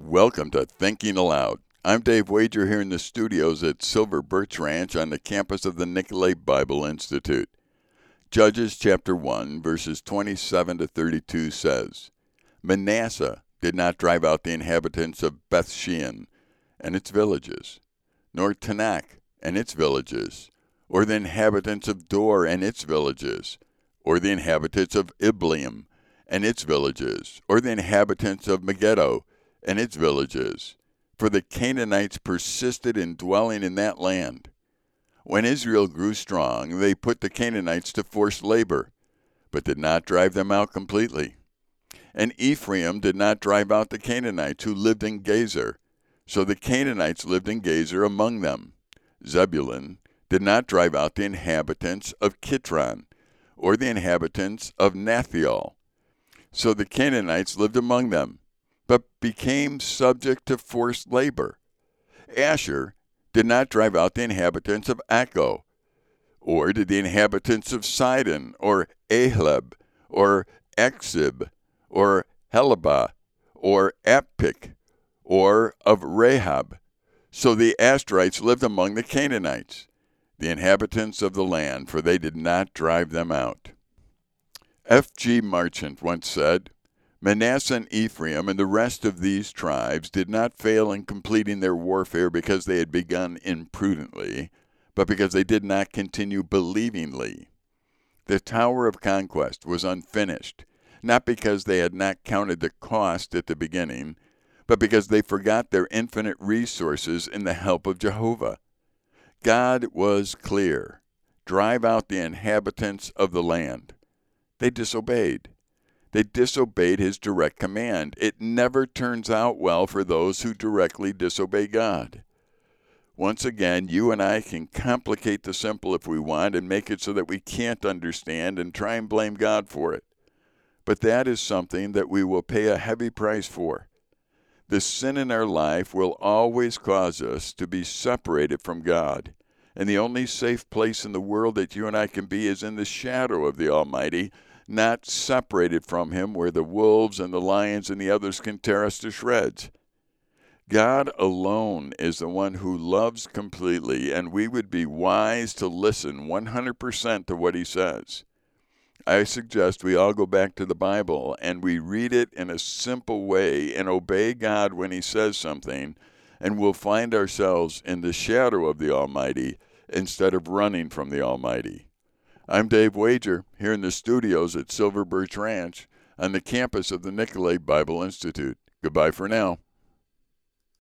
Welcome to Thinking Aloud. I'm Dave Wager here in the studios at Silver Birch Ranch on the campus of the Nicolet Bible Institute. Judges chapter 1, verses 27 to 32 says Manasseh did not drive out the inhabitants of Bethshean and its villages, nor Taanach and its villages, or the inhabitants of Dor and its villages, or the inhabitants of Ibleam and its villages, or the inhabitants of Megiddo and its villages, for the Canaanites persisted in dwelling in that land. When Israel grew strong, they put the Canaanites to forced labor, but did not drive them out completely. And Ephraim did not drive out the Canaanites who lived in Gezer, so the Canaanites lived in Gezer among them. Zebulun did not drive out the inhabitants of Kitron, or the inhabitants of Naphtali, so the Canaanites lived among them but became subject to forced labor. Asher did not drive out the inhabitants of Acco, or did the inhabitants of Sidon, or Ahlab, or Achzib, or Helbah, or Aphik, or of Rehob. So the Asherites lived among the Canaanites, the inhabitants of the land, for they did not drive them out. F. G. Marchant once said, Manasseh and Ephraim and the rest of these tribes did not fail in completing their warfare because they had begun imprudently, but because they did not continue believingly. The Tower of Conquest was unfinished, not because they had not counted the cost at the beginning, but because they forgot their infinite resources in the help of Jehovah. God was clear drive out the inhabitants of the land. They disobeyed. They disobeyed his direct command. It never turns out well for those who directly disobey God. Once again, you and I can complicate the simple if we want and make it so that we can't understand and try and blame God for it. But that is something that we will pay a heavy price for. The sin in our life will always cause us to be separated from God. And the only safe place in the world that you and I can be is in the shadow of the Almighty not separated from him where the wolves and the lions and the others can tear us to shreds. God alone is the one who loves completely, and we would be wise to listen 100% to what he says. I suggest we all go back to the Bible and we read it in a simple way and obey God when he says something, and we'll find ourselves in the shadow of the Almighty instead of running from the Almighty. I'm Dave Wager here in the studios at Silver Birch Ranch on the campus of the Nicolet Bible Institute. Goodbye for now.